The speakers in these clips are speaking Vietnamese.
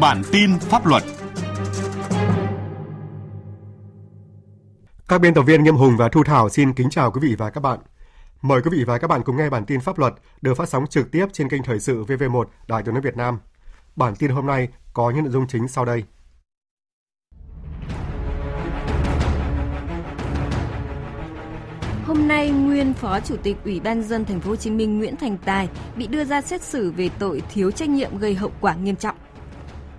Bản tin pháp luật Các biên tập viên Nghiêm Hùng và Thu Thảo xin kính chào quý vị và các bạn. Mời quý vị và các bạn cùng nghe bản tin pháp luật được phát sóng trực tiếp trên kênh Thời sự VV1 Đài Tiếng nói Việt Nam. Bản tin hôm nay có những nội dung chính sau đây. Hôm nay, nguyên Phó Chủ tịch Ủy ban dân thành phố Hồ Chí Minh Nguyễn Thành Tài bị đưa ra xét xử về tội thiếu trách nhiệm gây hậu quả nghiêm trọng.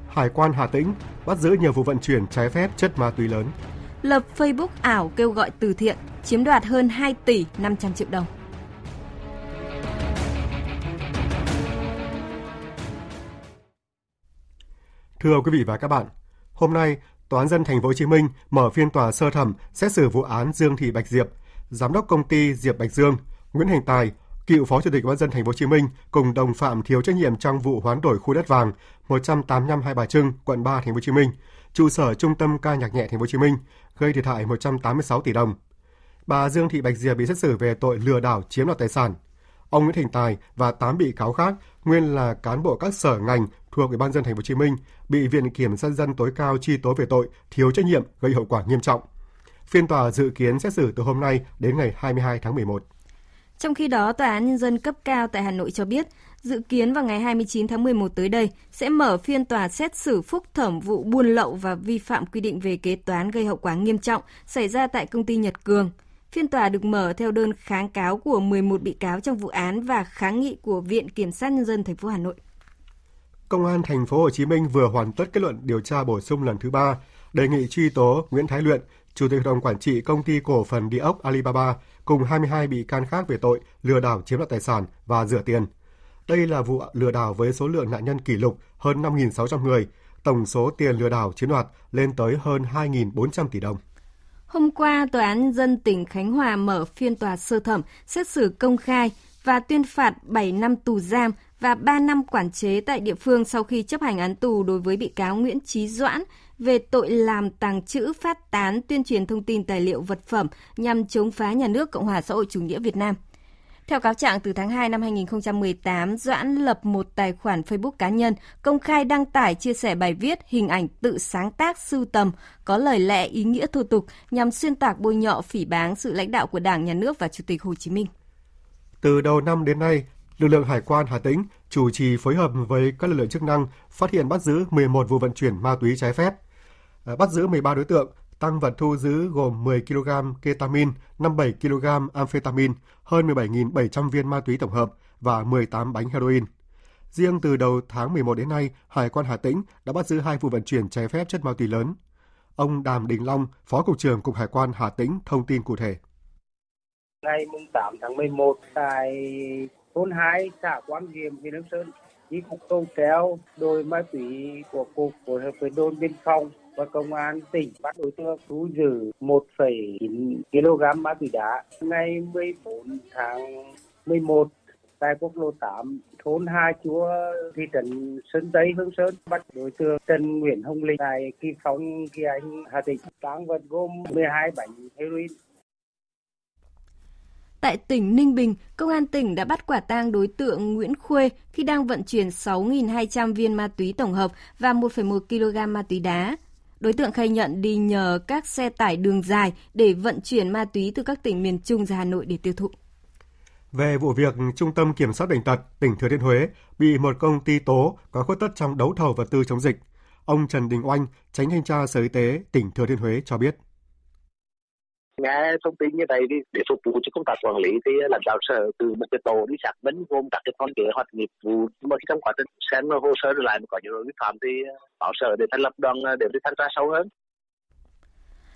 Hải quan Hà Tĩnh bắt giữ nhiều vụ vận chuyển trái phép chất ma túy lớn. Lập Facebook ảo kêu gọi từ thiện, chiếm đoạt hơn 2 tỷ 500 triệu đồng. Thưa quý vị và các bạn, hôm nay Tòa án dân thành phố Hồ Chí Minh mở phiên tòa sơ thẩm xét xử vụ án Dương Thị Bạch Diệp, giám đốc công ty Diệp Bạch Dương, Nguyễn Thành Tài, cựu Phó Chủ tịch ban dân thành phố Hồ Chí Minh cùng đồng phạm thiếu trách nhiệm trong vụ hoán đổi khu đất vàng 185 Hai Bà Trưng, quận 3 thành phố Hồ Chí Minh, trụ sở Trung tâm ca nhạc nhẹ thành phố Hồ Chí Minh, gây thiệt hại 186 tỷ đồng. Bà Dương Thị Bạch Diệp bị xét xử về tội lừa đảo chiếm đoạt tài sản. Ông Nguyễn Thành Tài và 8 bị cáo khác nguyên là cán bộ các sở ngành thuộc Ủy ban dân thành phố Hồ Chí Minh bị Viện Kiểm sát dân tối cao truy tố về tội thiếu trách nhiệm gây hậu quả nghiêm trọng. Phiên tòa dự kiến xét xử từ hôm nay đến ngày 22 tháng 11. Trong khi đó, Tòa án Nhân dân cấp cao tại Hà Nội cho biết, dự kiến vào ngày 29 tháng 11 tới đây sẽ mở phiên tòa xét xử phúc thẩm vụ buôn lậu và vi phạm quy định về kế toán gây hậu quả nghiêm trọng xảy ra tại công ty Nhật Cường. Phiên tòa được mở theo đơn kháng cáo của 11 bị cáo trong vụ án và kháng nghị của Viện Kiểm sát Nhân dân thành phố Hà Nội. Công an thành phố Hồ Chí Minh vừa hoàn tất kết luận điều tra bổ sung lần thứ ba, đề nghị truy tố Nguyễn Thái Luyện, Chủ tịch Hội đồng Quản trị Công ty Cổ phần Địa ốc Alibaba cùng 22 bị can khác về tội lừa đảo chiếm đoạt tài sản và rửa tiền. Đây là vụ lừa đảo với số lượng nạn nhân kỷ lục hơn 5.600 người, tổng số tiền lừa đảo chiếm đoạt lên tới hơn 2.400 tỷ đồng. Hôm qua, Tòa án dân tỉnh Khánh Hòa mở phiên tòa sơ thẩm xét xử công khai và tuyên phạt 7 năm tù giam và 3 năm quản chế tại địa phương sau khi chấp hành án tù đối với bị cáo Nguyễn Trí Doãn về tội làm tàng trữ, phát tán, tuyên truyền thông tin tài liệu vật phẩm nhằm chống phá nhà nước Cộng hòa xã hội chủ nghĩa Việt Nam. Theo cáo trạng, từ tháng 2 năm 2018, Doãn lập một tài khoản Facebook cá nhân, công khai đăng tải chia sẻ bài viết, hình ảnh tự sáng tác sưu tầm, có lời lẽ ý nghĩa thô tục nhằm xuyên tạc bôi nhọ phỉ báng sự lãnh đạo của Đảng, Nhà nước và Chủ tịch Hồ Chí Minh. Từ đầu năm đến nay, lực lượng Hải quan Hà Tĩnh chủ trì phối hợp với các lực lượng chức năng phát hiện bắt giữ 11 vụ vận chuyển ma túy trái phép, à, bắt giữ 13 đối tượng, tăng vật thu giữ gồm 10 kg ketamin, 57 kg amphetamine, hơn 17.700 viên ma túy tổng hợp và 18 bánh heroin. Riêng từ đầu tháng 11 đến nay, Hải quan Hà Tĩnh đã bắt giữ hai vụ vận chuyển trái phép chất ma túy lớn. Ông Đàm Đình Long, Phó Cục trưởng Cục Hải quan Hà Tĩnh thông tin cụ thể. Ngày 8 tháng 11 tại thôn hai xã quán Diệm, huyện Hương Sơn, chi cục cầu treo đội ma túy của cục phối hợp với đồn biên phòng và công an tỉnh bắt đối tượng thu giữ 1,9 kg ma túy đá. Ngày 14 tháng 11 tại quốc lộ 8 thôn hai Chúa thị trấn Sơn Tây Hương Sơn bắt đối tượng Trần Nguyễn Hồng Linh tại Kỳ Phong Kỳ Anh Hà Tĩnh tăng vật gồm 12 bánh heroin Tại tỉnh Ninh Bình, Công an tỉnh đã bắt quả tang đối tượng Nguyễn Khuê khi đang vận chuyển 6.200 viên ma túy tổng hợp và 1,1 kg ma túy đá. Đối tượng khai nhận đi nhờ các xe tải đường dài để vận chuyển ma túy từ các tỉnh miền Trung ra Hà Nội để tiêu thụ. Về vụ việc Trung tâm Kiểm soát Bệnh tật tỉnh Thừa Thiên Huế bị một công ty tố có khuất tất trong đấu thầu vật tư chống dịch, ông Trần Đình Oanh, tránh thanh tra Sở Y tế tỉnh Thừa Thiên Huế cho biết nghe thông tin như vậy đi để phục vụ cho công tác quản lý thì lãnh đạo sở từ một cái tổ đi xác minh gồm các cái con kế hoạch nghiệp vụ. Mà trong quá trình xem hồ sơ lại mà có những lỗi vi phạm thì báo sở để thành lập đoàn à, để đi thanh tra sâu hơn.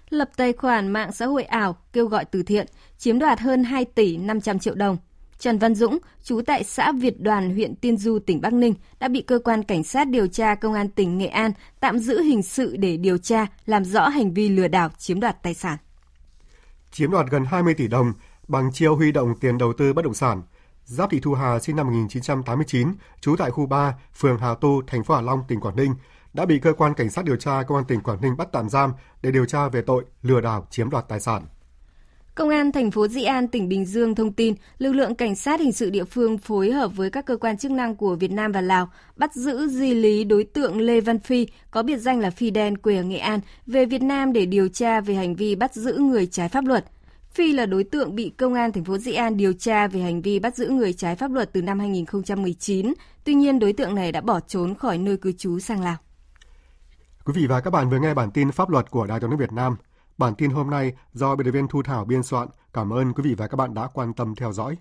Lập tài khoản mạng xã hội ảo kêu gọi từ thiện, chiếm đoạt hơn 2 tỷ 500 triệu đồng. Trần Văn Dũng, trú tại xã Việt Đoàn, huyện Tiên Du, tỉnh Bắc Ninh, đã bị cơ quan cảnh sát điều tra công an tỉnh Nghệ An tạm giữ hình sự để điều tra, làm rõ hành vi lừa đảo chiếm đoạt tài sản chiếm đoạt gần 20 tỷ đồng bằng chiêu huy động tiền đầu tư bất động sản. Giáp Thị Thu Hà sinh năm 1989, trú tại khu 3, phường Hà Tu, thành phố Hà Long, tỉnh Quảng Ninh, đã bị cơ quan cảnh sát điều tra công an tỉnh Quảng Ninh bắt tạm giam để điều tra về tội lừa đảo chiếm đoạt tài sản. Công an thành phố Dĩ An, tỉnh Bình Dương thông tin, lực lượng cảnh sát hình sự địa phương phối hợp với các cơ quan chức năng của Việt Nam và Lào bắt giữ di lý đối tượng Lê Văn Phi, có biệt danh là Phi Đen, quê ở Nghệ An, về Việt Nam để điều tra về hành vi bắt giữ người trái pháp luật. Phi là đối tượng bị công an thành phố Dĩ An điều tra về hành vi bắt giữ người trái pháp luật từ năm 2019. Tuy nhiên, đối tượng này đã bỏ trốn khỏi nơi cư trú sang Lào. Quý vị và các bạn vừa nghe bản tin pháp luật của Đài tiếng nói Việt Nam. Bản tin hôm nay do biên tập viên Thu Thảo biên soạn. Cảm ơn quý vị và các bạn đã quan tâm theo dõi.